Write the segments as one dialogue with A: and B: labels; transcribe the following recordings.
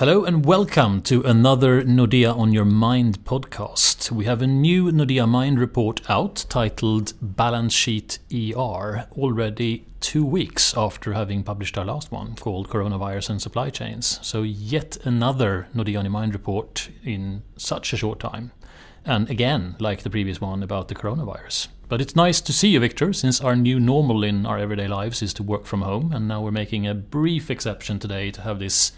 A: Hello and welcome to another Nordea on Your Mind podcast. We have a new Nordea Mind report out titled Balance Sheet ER already two weeks after having published our last one called Coronavirus and Supply Chains. So, yet another Nordea on Your Mind report in such a short time. And again, like the previous one about the coronavirus. But it's nice to see you, Victor, since our new normal in our everyday lives is to work from home. And now we're making a brief exception today to have this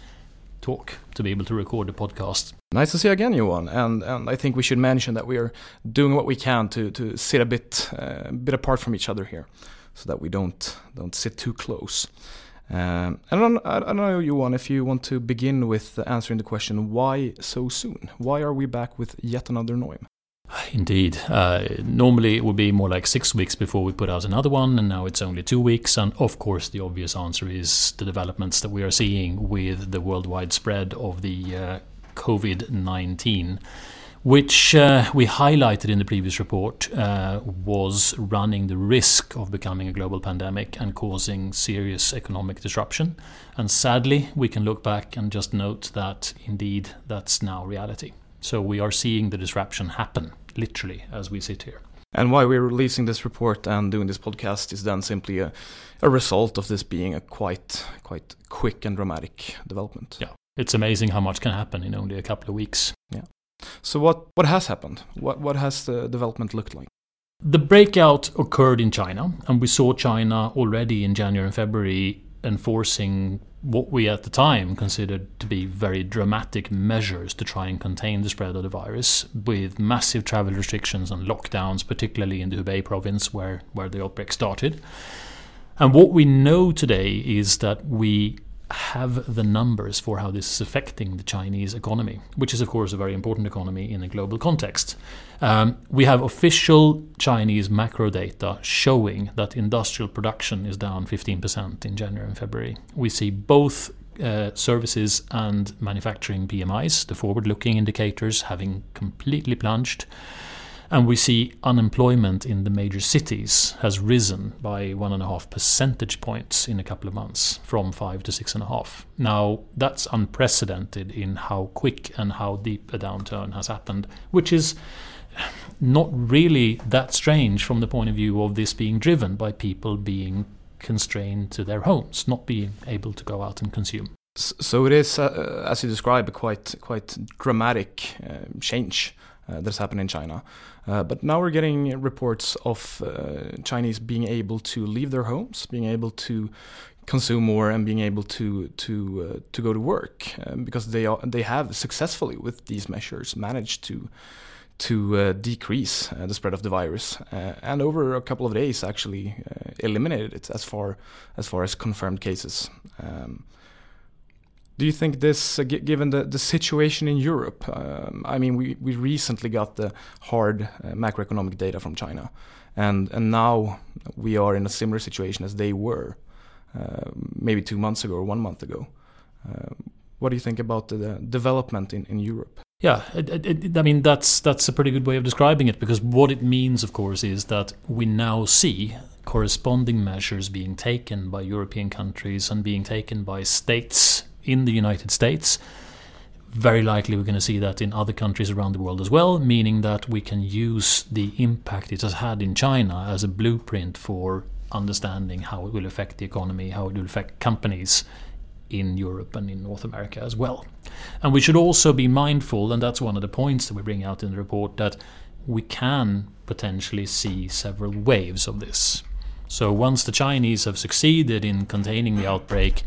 A: talk to be able to record the podcast.
B: Nice to see you again, Johan. And and I think we should mention that we are doing what we can to to sit a bit uh, bit apart from each other here, so that we don't don't sit too close. Um, I don't I don't know, Johan, if you want to begin with answering the question why so soon? Why are we back with yet another Noim?
A: Indeed. Uh, normally it would be more like six weeks before we put out another one, and now it's only two weeks. And of course, the obvious answer is the developments that we are seeing with the worldwide spread of the uh, COVID 19, which uh, we highlighted in the previous report uh, was running the risk of becoming a global pandemic and causing serious economic disruption. And sadly, we can look back and just note that indeed that's now reality. So we are seeing the disruption happen, literally, as we sit here.
B: And why we're releasing this report and doing this podcast is then simply a, a result of this being a quite quite quick and dramatic development.
A: Yeah. It's amazing how much can happen in only a couple of weeks.
B: Yeah. So what, what has happened? What what has the development looked like?
A: The breakout occurred in China, and we saw China already in January and February enforcing what we at the time considered to be very dramatic measures to try and contain the spread of the virus, with massive travel restrictions and lockdowns, particularly in the Hubei province where, where the outbreak started. And what we know today is that we have the numbers for how this is affecting the Chinese economy, which is, of course, a very important economy in a global context. Um, we have official Chinese macro data showing that industrial production is down 15% in January and February. We see both uh, services and manufacturing PMIs, the forward looking indicators, having completely plunged. And we see unemployment in the major cities has risen by one and a half percentage points in a couple of months, from five to six and a half. Now, that's unprecedented in how quick and how deep a downturn has happened, which is not really that strange from the point of view of this being driven by people being constrained to their homes, not being able to go out and consume.
B: So it is, uh, as you describe, a quite quite dramatic uh, change uh, that's happened in China. Uh, but now we're getting reports of uh, Chinese being able to leave their homes, being able to consume more, and being able to to to go to work um, because they are, they have successfully with these measures managed to to uh, decrease uh, the spread of the virus, uh, and over a couple of days actually eliminated it as far as far as confirmed cases. Um, do you think this, uh, given the, the situation in Europe, um, I mean, we, we recently got the hard uh, macroeconomic data from China, and, and now we are in a similar situation as they were uh, maybe two months ago or one month ago. Uh, what do you think about the, the development in, in Europe?
A: Yeah, it, it, I mean that's that's a pretty good way of describing it because what it means, of course, is that we now see corresponding measures being taken by European countries and being taken by states in the United States. Very likely, we're going to see that in other countries around the world as well, meaning that we can use the impact it has had in China as a blueprint for understanding how it will affect the economy, how it will affect companies in Europe and in North America as well. And we should also be mindful, and that's one of the points that we bring out in the report, that we can potentially see several waves of this. So once the Chinese have succeeded in containing the outbreak,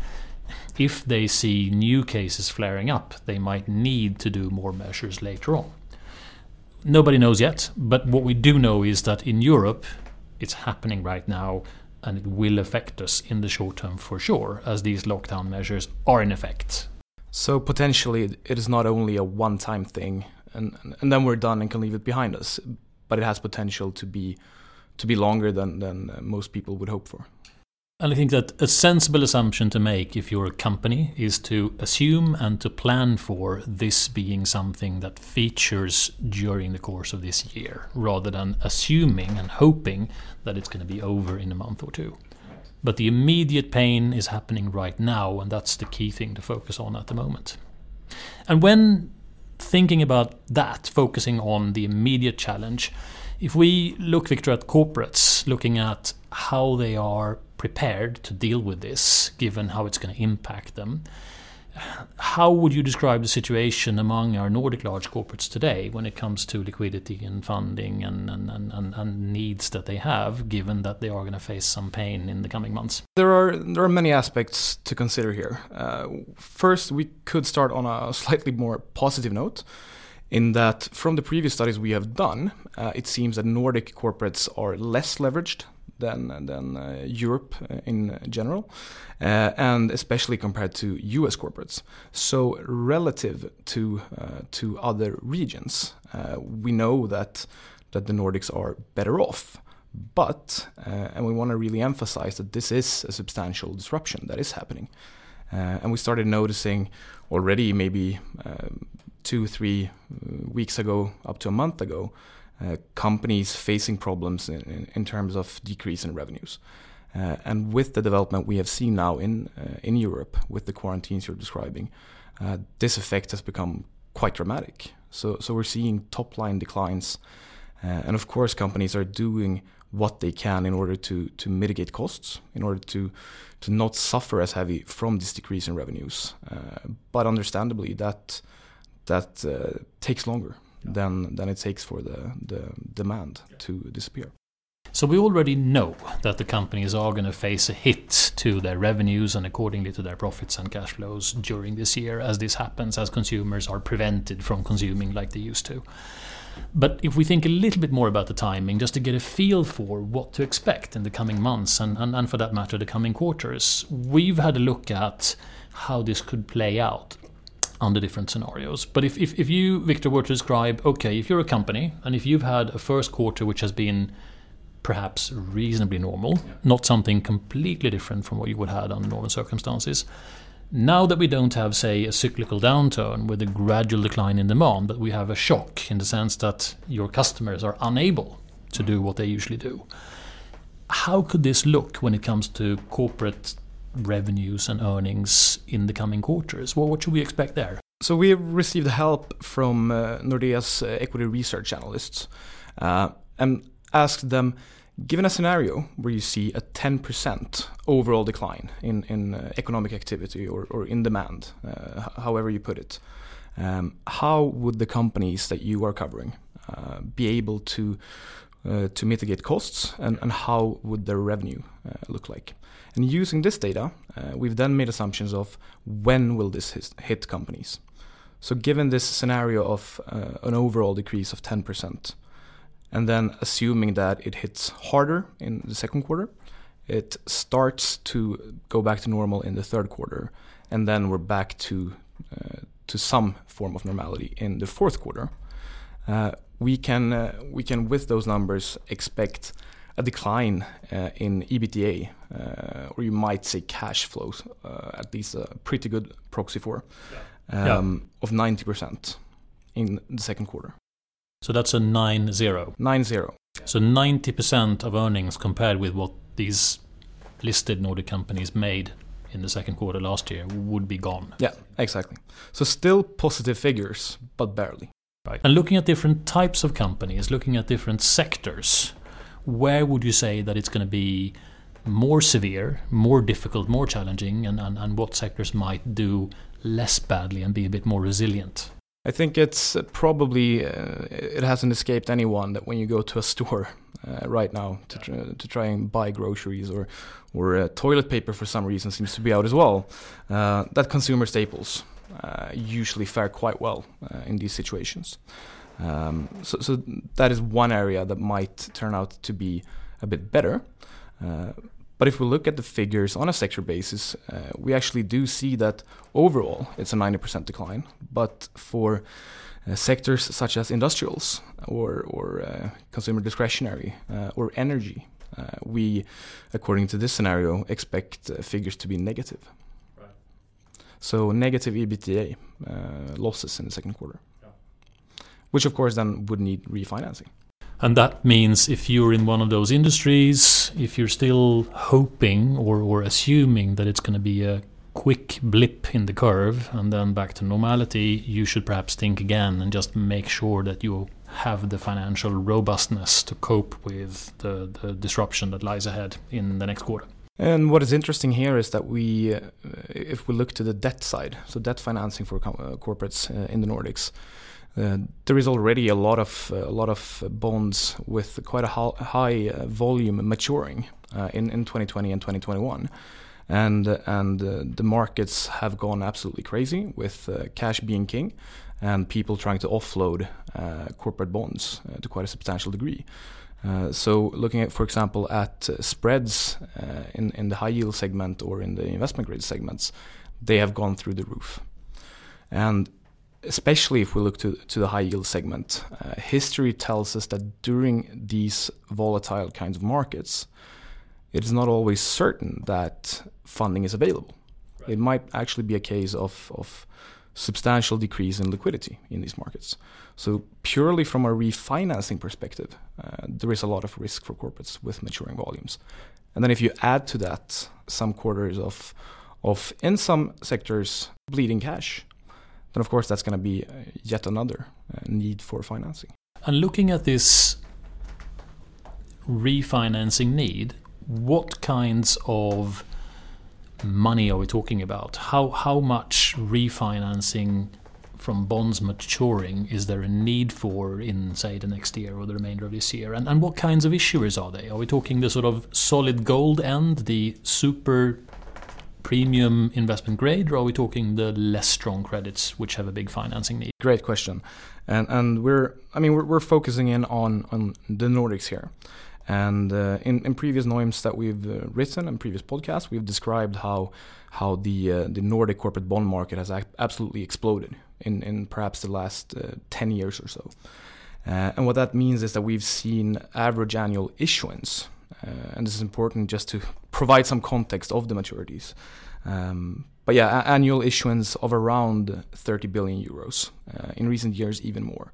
A: if they see new cases flaring up, they might need to do more measures later on. Nobody knows yet, but what we do know is that in Europe, it's happening right now and it will affect us in the short term for sure, as these lockdown measures are in effect.
B: So potentially, it is not only a one time thing and, and then we're done and can leave it behind us, but it has potential to be, to be longer than, than uh, most people would hope for.
A: And I think that a sensible assumption to make if you're a company is to assume and to plan for this being something that features during the course of this year, rather than assuming and hoping that it's going to be over in a month or two. But the immediate pain is happening right now, and that's the key thing to focus on at the moment. And when thinking about that, focusing on the immediate challenge, if we look, Victor, at corporates, looking at how they are prepared to deal with this, given how it's going to impact them, how would you describe the situation among our Nordic large corporates today when it comes to liquidity and funding and, and, and, and needs that they have, given that they are going to face some pain in the coming months?
B: There are there are many aspects to consider here. Uh, first, we could start on a slightly more positive note, in that from the previous studies we have done, uh, it seems that Nordic corporates are less leveraged than than uh, Europe uh, in general, uh, and especially compared to U.S. corporates. So relative to to other regions, we know that that the Nordics are better off. But and we want to really emphasize that this is a substantial disruption that is happening, and we started noticing already maybe two, three weeks ago, up to a month ago, uh, companies facing problems in, in, in, terms of decrease in revenues. Uh, and with the development we have seen now in uh, in Europe with the quarantines you're describing, uh, this effect has become quite dramatic. So so we're seeing top line declines, uh, and of course companies are doing what they can in order to to mitigate costs, in order to to not suffer as heavy from this decrease in revenues. Uh, but understandably, that that uh, takes longer than than it takes for the, the demand to disappear.
A: So we already know that the companies are going to face a hit to their revenues and accordingly to their profits and cash flows during this year as this happens as consumers are prevented from consuming like they used to. But if we think a little bit more about the timing, just to get a feel for what to expect in the coming months and, and, and for that matter the coming quarters, we've had a look at how this could play out under different scenarios. But if, if, if you, Victor, were to describe, okay, if you're a company and if you've had a first quarter which has been perhaps reasonably normal, yeah. not something completely different from what you would have had under normal circumstances. Now that we don't have, say, a cyclical downturn with a gradual decline in demand, but we have a shock in the sense that your customers are unable to mm. do what they usually do. How could this look when it comes to corporate revenues and earnings in the coming quarters? Well, what should we expect there?
B: So we received help from uh, Nordea's uh, equity research analysts uh, and asked them, given a scenario where you see a 10% overall decline in, in uh, economic activity or, or in demand, uh, however you put it, um, how would the companies that you are covering uh, be able to to mitigate costs, and, and how would their revenue look like? And using this data, uh, we've then made assumptions of when will this hit companies. So given this scenario of uh, an overall decrease of 10%, and then assuming that it hits harder in the second quarter, it starts to go back to normal in the third quarter, and then we're back to uh, to some form of normality in the fourth quarter. Uh, we can uh, we can with those numbers expect a decline uh, in EBITDA, uh, or you might say cash flows, uh, at least a pretty good proxy for, um, yeah. of 90% in the second quarter.
A: So that's a 9 0.
B: 9 0.
A: So 90% of earnings compared with what these listed Nordic companies made in the second quarter last year would be gone.
B: Yeah, exactly. So still positive figures, but barely.
A: Right. And looking at different types of companies, looking at different sectors, where would you say that it's going to be more severe, more difficult, more challenging, and, and, and what sectors might do less badly and be a bit more resilient?
B: I think it's probably uh, it hasn't escaped anyone that when you go to a store uh, right now to try, to try and buy groceries or or uh, toilet paper for some reason seems to be out as well. Uh, that consumer staples uh, usually fare quite well uh, in these situations. Um, so, so, that is one area that might turn out to be a bit better. Uh, but if we look at the figures on a sector basis, uh, we actually do see that overall it's a 90% decline. But for uh, sectors such as industrials or, or uh, consumer discretionary uh, or energy, we, according to this scenario, expect figures to be negative. Right. So negative EBITDA losses in the second quarter which of course then would need refinancing.
A: And that means if you're in one of those industries, if you're still hoping or, or assuming that it's going to be a quick blip in the curve and then back to normality, you should perhaps think again and just make sure that you have the financial robustness to cope with the, the disruption that lies ahead in the next quarter.
B: And what is interesting here is that we, uh, if we look to the debt side, so debt financing for com- uh, corporates uh, in the Nordics, uh, there is already a lot of uh, a lot of bonds with quite a high uh, volume maturing in in 2020 and 2021 and and uh, the markets have gone absolutely crazy with uh, cash being king and people trying to offload uh, corporate bonds to quite a substantial degree. so looking at, for example, at spreads in in the high yield segment or in the investment grade segments, they have gone through the roof. And especially if we look to, to the high yield segment, uh, history tells us that during these volatile kinds of markets, it is not always certain that funding is available. Right. It might actually be a case of, of substantial decrease in liquidity in these markets. So, purely from a refinancing perspective, uh, there is a lot of risk for corporates with maturing volumes. And then, if you add to that some quarters of, of in some sectors, bleeding cash, then of course that's going to be uh, yet another uh, need for financing.
A: And looking at this refinancing need, what kinds of money are we talking about? How how much refinancing from bonds maturing is there a need for in say the next year or the remainder of this year? And and what kinds of issuers are they? Are we talking the sort of solid gold end, the super premium investment grade, or are we talking the less strong credits which have a big financing need?
B: Great question, and and we're I mean we're, we're focusing in on on the Nordics here. And uh, in, in previous Noims that we've uh, written and previous podcasts, we've described how how the uh, the Nordic corporate bond market has absolutely exploded in, in perhaps the last uh, 10 years or so. Uh, and what that means is that we've seen average annual issuance, uh, and this is important just to provide some context of the maturities. Um, but yeah, annual issuance of around 30 billion euros. in recent years, even more.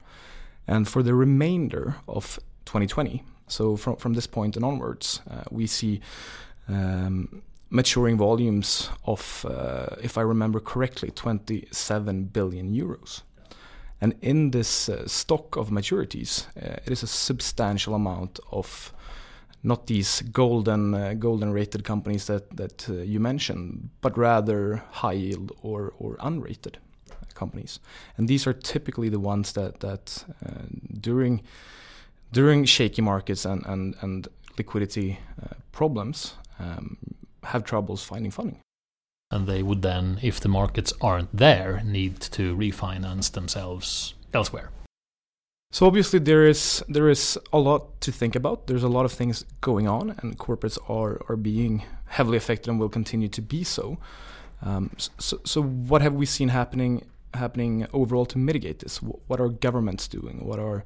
B: And for the remainder of 2020, so from from this point and onwards, uh, we see um, maturing volumes of, uh, if I remember correctly, 27 billion euros. And in this uh, stock of maturities, uh, it is a substantial amount of not these golden uh, golden rated companies that that uh, you mentioned, but rather high yield or or unrated companies. And these are typically the ones that that during during shaky markets and, and, and liquidity uh, problems um, have troubles finding funding.
A: And they would then, if the markets aren't there, need to refinance themselves elsewhere.
B: So obviously there is there is a lot to think about. There's a lot of things going on, and corporates are are being heavily affected and will continue to be so. Um, so, so what have we seen happening happening overall to mitigate this? What are governments doing? What are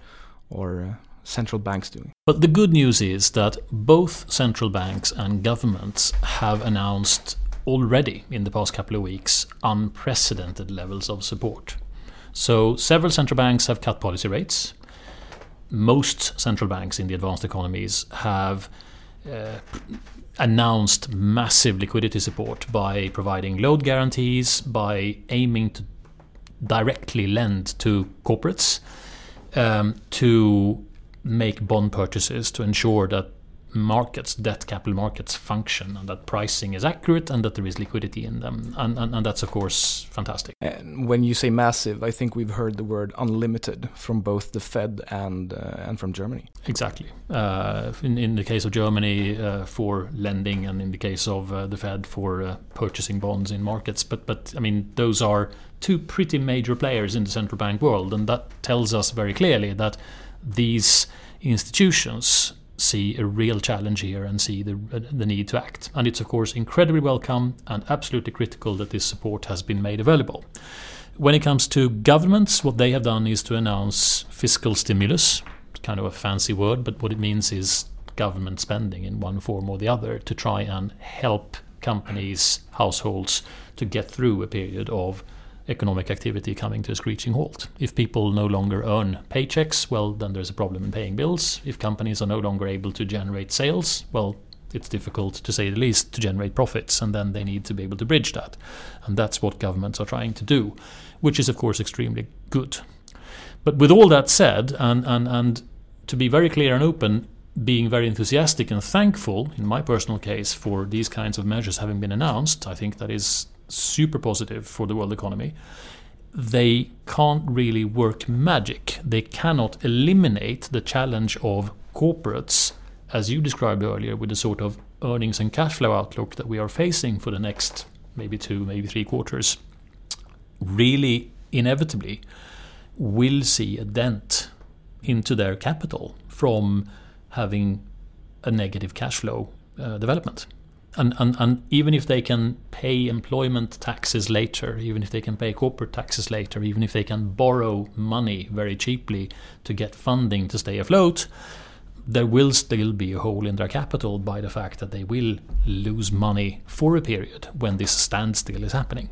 B: or uh, central banks doing.
A: But the good news is that both central banks and governments have announced already in the past couple of weeks unprecedented levels of support. So several central banks have cut policy rates. Most central banks in the advanced economies have uh, announced massive liquidity support by providing load guarantees, by aiming to directly lend to corporates, um, to make bond purchases to ensure that markets, debt capital markets function and that pricing is accurate and that there is liquidity in them. And, and, and that's, of course, fantastic.
B: And when you say massive, I think we've heard the word unlimited from both the Fed and, uh, and from Germany.
A: Exactly. Uh, in, in the case of Germany, uh, for lending, and in the case of uh, the Fed, for uh, purchasing bonds in markets. But, but, I mean, those are two pretty major players in the central bank world. And that tells us very clearly that these institutions see a real challenge here and see the, uh, the need to act. And it's, of course, incredibly welcome and absolutely critical that this support has been made available. When it comes to governments, what they have done is to announce fiscal stimulus, kind of a fancy word, but what it means is government spending in one form or the other to try and help companies, households to get through a period of economic activity coming to a screeching halt. If people no longer earn paychecks, well, then there's a problem in paying bills. If companies are no longer able to generate sales, well, It's difficult, to say the least, to generate profits, and then they need to be able to bridge that. And that's what governments are trying to do, which is, of course, extremely good. But with all that said, and, and, and to be very clear and open, being very enthusiastic and thankful, in my personal case, for these kinds of measures having been announced, I think that is super positive for the world economy. They can't really work magic. They cannot eliminate the challenge of corporates, as you described earlier, with the sort of earnings and cash flow outlook that we are facing for the next maybe two, maybe three quarters. Really, inevitably, will see a dent into their capital from having a negative cash flow uh, development. And, and, and even if they can pay employment taxes later, even if they can pay corporate taxes later, even if they can borrow money very cheaply to get funding to stay afloat, there will still be a hole in their capital by the fact that they will lose money for a period when this standstill is happening.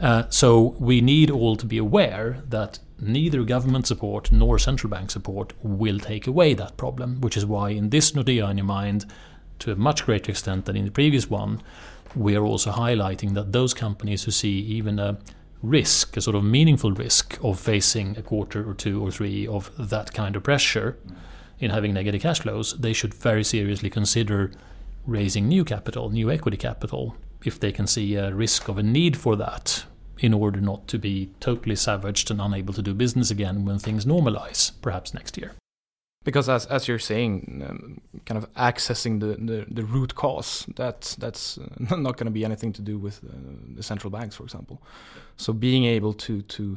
A: Uh, so we need all to be aware that neither government support nor central bank support will take away that problem, which is why in this Nordea on your mind, to a much greater extent than in the previous one, we are also highlighting that those companies who see even a risk, a sort of meaningful risk of facing a quarter or two or three of that kind of pressure in having negative cash flows, they should very seriously consider raising new capital, new equity capital, if they can see a risk of a need for that in order not to be totally savaged and unable to do business again when things normalize, perhaps next year.
B: Because as as you're saying, um, kind of accessing the, the, the, root cause, that's that's uh, not going to be anything to do with uh, the central banks, for example. So being able to to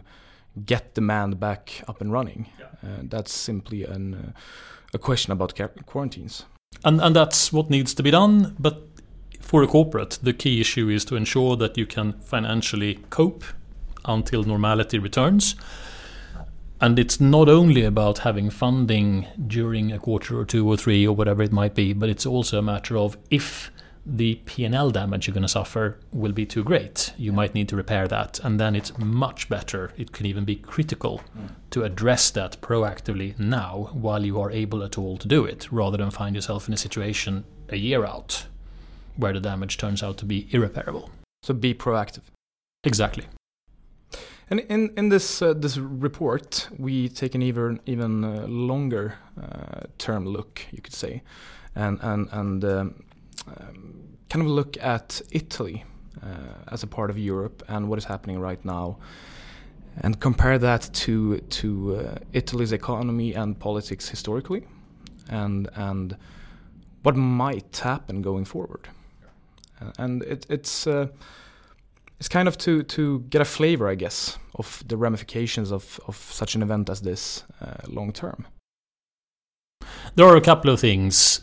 B: get demand back up and running, yeah. uh, that's simply an, uh, a question about quarantines.
A: And and that's what needs to be done, but for a corporate, the key issue is to ensure that you can financially cope until normality returns. And it's not only about having funding during a quarter or two or three or whatever it might be, but it's also a matter of if the P&L damage you're going to suffer will be too great, you might need to repair that. And then it's much better, it can even be critical mm. to address that proactively now while you are able at all to do it, rather than find yourself in a situation a year out where the damage turns out to be irreparable.
B: So be proactive.
A: Exactly.
B: And in in this uh, this report, we take an even even uh, longer uh, term look, you could say, and and and um, um, kind of look at Italy uh, as a part of Europe and what is happening right now, and compare that to to uh, Italy's economy and politics historically, and and what might happen going forward. And it, it's uh, it's kind of to to get a flavor, I guess, of the ramifications of of such an event as this uh, long term.
A: There are a couple of things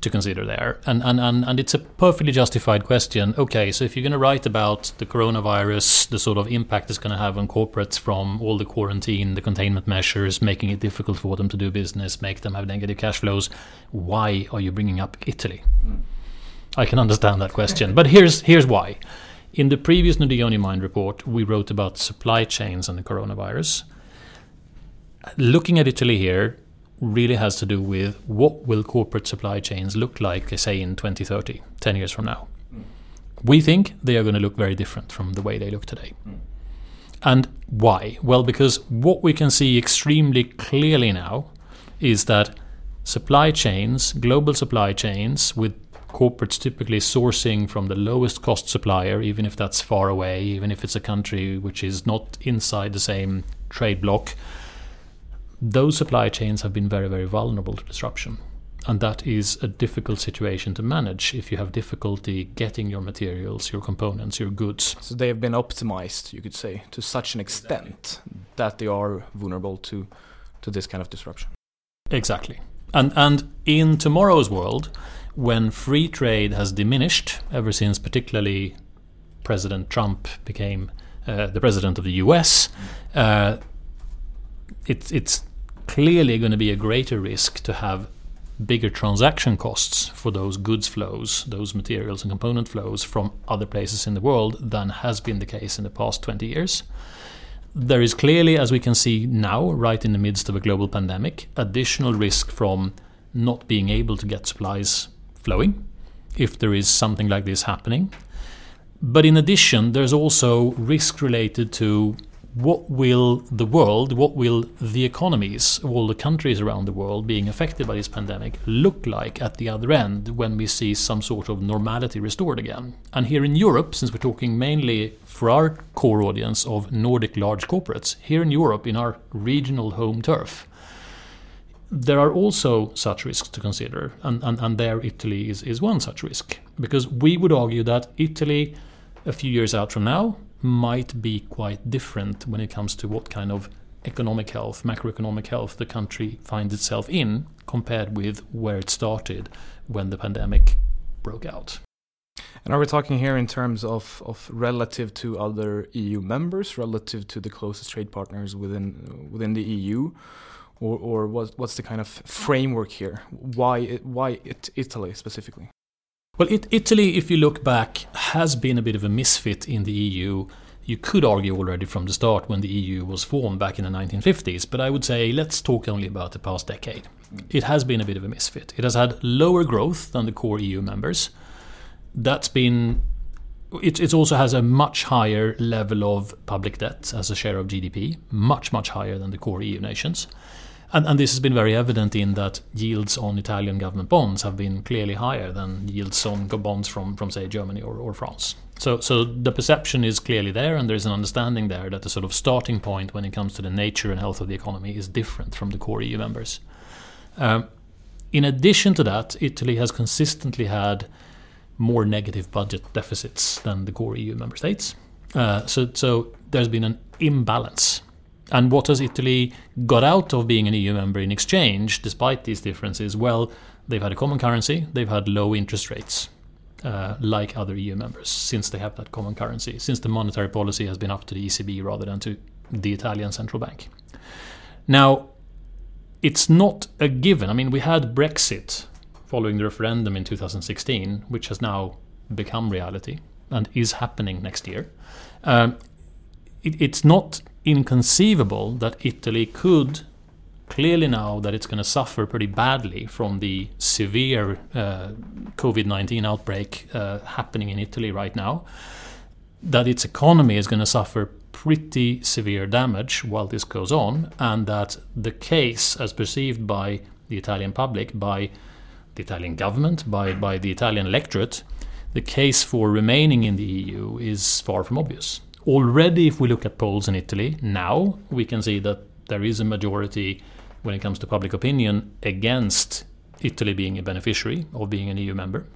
A: to consider there, and, and, and, and it's a perfectly justified question. Okay, so if you're going to write about the coronavirus, the sort of impact it's going to have on corporates from all the quarantine, the containment measures, making it difficult for them to do business, make them have negative cash flows, why are you bringing up Italy? Mm. I can understand that question, but here's here's why. In the previous Nordea On Mind report, we wrote about supply chains and the coronavirus. Looking at Italy here really has to do with what will corporate supply chains look like, say, in 2030, 10 years from now. Mm. We think they are going to look very different from the way they look today. Mm. And why? Well, because what we can see extremely clearly now is that supply chains, global supply chains with corporates typically sourcing from the lowest cost supplier, even if that's far away, even if it's a country which is not inside the same trade bloc, those supply chains have been very, very vulnerable to disruption. And that is a difficult situation to manage if you have difficulty getting your materials, your components, your goods.
B: So they have been optimized, you could say, to such an extent that they are vulnerable to, to this kind of disruption.
A: Exactly. And, and in tomorrow's world, when free trade has diminished ever since, particularly President Trump became uh, the president of the US, uh, it, it's clearly going to be a greater risk to have bigger transaction costs for those goods flows, those materials and component flows from other places in the world than has been the case in the past 20 years. There is clearly, as we can see now, right in the midst of a global pandemic, additional risk from not being able to get supplies flowing if there is something like this happening. But in addition, there's also risk related to what will the world, what will the economies of all the countries around the world being affected by this pandemic look like at the other end when we see some sort of normality restored again? And here in Europe, since we're talking mainly for our core audience of Nordic large corporates, here in Europe, in our regional home turf, there are also such risks to consider, and, and, and there Italy is, is one such risk. Because we would argue that Italy, a few years out from now, might be quite different when it comes to what kind of economic health, macroeconomic health the country finds itself in compared with where it started when the pandemic broke out.
B: And are we talking here in terms of, of relative to other EU members, relative to the closest trade partners within within the EU, or, or what, what's the kind of framework here? Why why it, Italy specifically?
A: Well, it, Italy, if you look back, has been a bit of a misfit in the EU. You could argue already from the start when the EU was formed back in the 1950s, but I would say let's talk only about the past decade. Mm. It has been a bit of a misfit. It has had lower growth than the core EU members. That's been. It, it also has a much higher level of public debt as a share of GDP, much, much higher than the core EU nations. And, and, this has been very evident in that yields on Italian government bonds have been clearly higher than yields on bonds from, from say, Germany or, or France. So, so the perception is clearly there, and there's an understanding there that the sort of starting point when it comes to the nature and health of the economy is different from the core EU members. Um, in addition to that, Italy has consistently had more negative budget deficits than the core EU member states. Uh, so, so there's been an imbalance and what has Italy got out of being an EU member in exchange, despite these differences? Well, they've had a common currency, they've had low interest rates, uh, like other EU members, since they have that common currency, since the monetary policy has been up to the ECB rather than to the Italian central bank. Now, it's not a given. I mean, we had Brexit following the referendum in 2016, which has now become reality and is happening next year. Um, it, it's not inconceivable that Italy could clearly now that it's going to suffer pretty badly from the severe uh, COVID 19 outbreak uh, happening in Italy right now, that its economy is going to suffer pretty severe damage while this goes on, and that the case, as perceived by the Italian public, by the Italian government, by, by the Italian electorate, the case for remaining in the EU is far from obvious. Already, if we look at polls in Italy now, we can see that there is a majority when it comes to public opinion against Italy being a beneficiary of being an EU member.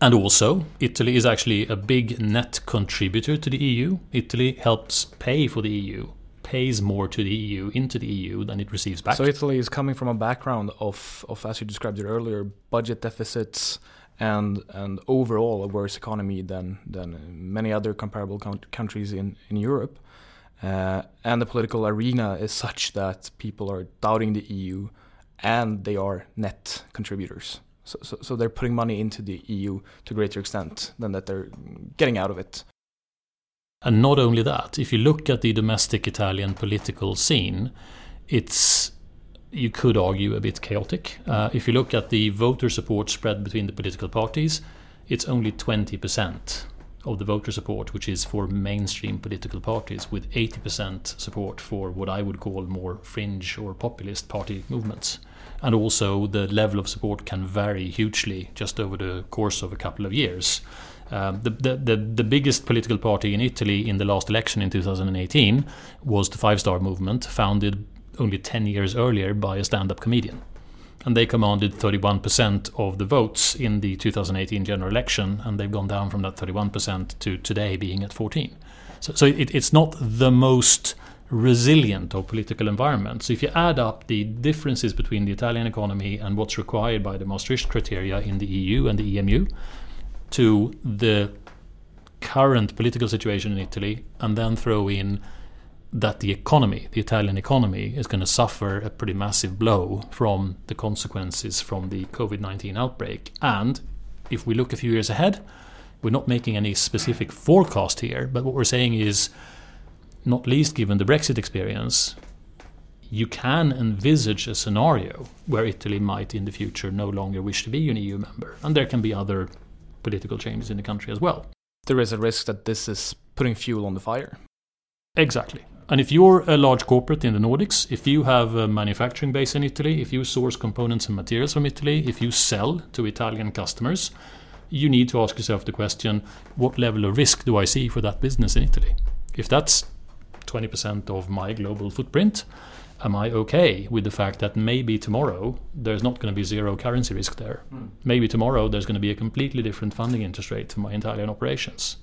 A: And also, Italy is actually a big net contributor to the EU. Italy helps pay for the EU, pays more to the EU, into the EU, than it receives back.
B: So, Italy is coming from a background of, of as you described it earlier, budget deficits, and and overall a worse economy than than many other comparable countries in in Europe. Uh, and the political arena is such that people are doubting the EU, and they are net contributors. So, so, so they're putting money into the EU to a greater extent than that they're getting out of it.
A: And not only that, if you look at the domestic Italian political scene, it's you could argue, a bit chaotic. Uh, if you look at the voter support spread between the political parties, it's only 20% of the voter support which is for mainstream political parties, with 80% support for what I would call more fringe or populist party movements. And also, the level of support can vary hugely just over the course of a couple of years. Um, the, the, the, the, biggest political party in Italy in the last election in 2018 was the Five Star Movement, founded only 10 years earlier by a stand up comedian. And they commanded 31% of the votes in the 2018 general election, and they've gone down from that 31% to today being at 14. So, so it, it's not the most resilient of political environments. So if you add up the differences between the Italian economy and what's required by the Maastricht criteria in the EU and the EMU to the current political situation in Italy, and then throw in that the economy, the Italian economy, is going to suffer a pretty massive blow from the consequences from the COVID 19 outbreak. And if we look a few years ahead, we're not making any specific forecast here, but what we're saying is, not least given the Brexit experience, you can envisage a scenario where Italy might in the future no longer wish to be an EU member. And there can be other political changes in the country as well.
B: There is a risk that this is putting fuel on the fire.
A: Exactly. And if you're a large corporate in the Nordics, if you have a manufacturing base in Italy, if you source components and materials from Italy, if you sell to Italian customers, you need to ask yourself the question what level of risk do I see for that business in Italy? If that's 20% of my global footprint, am I okay with the fact that maybe tomorrow there's not going to be zero currency risk there? Mm. Maybe tomorrow there's going to be a completely different funding interest rate for my Italian operations.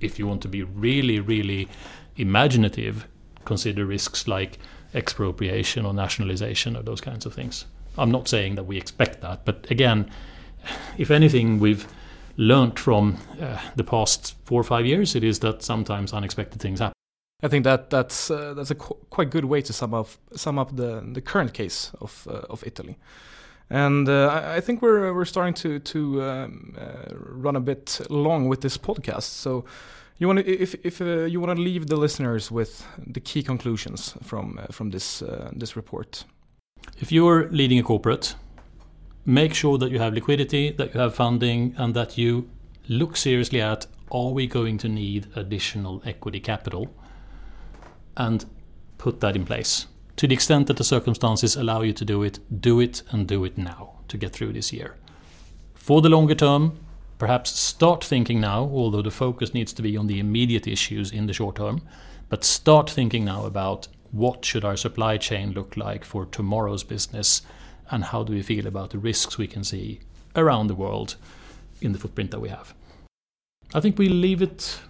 A: If you want to be really, really imaginative, consider risks like expropriation or nationalization or those kinds of things. I'm not saying that we expect that, but again, if anything, we've learned from uh, the past four or five years, it is that sometimes unexpected things happen.
B: I think that that's uh, that's a qu- quite good way to sum up sum up the the current case of uh, of Italy, and uh, I, I, think we're we're starting to to um, uh, run a bit long with this podcast. So you want if if uh, you want to leave the listeners with the key conclusions from uh, from this uh, this report.
A: If you're leading a corporate, make sure that you have liquidity, that you have funding, and that you look seriously at: Are we going to need additional equity capital? And put that in place. To the extent that the circumstances allow you to do it, do it and do it now to get through this year. For the longer term, perhaps start thinking now, although the focus needs to be on the immediate issues in the short term, but start thinking now about what should our supply chain look like for tomorrow's business and how do we feel about the risks we can see around the world in the footprint that we have. I think we leave it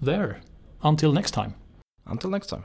A: there until next time.
B: Until next time.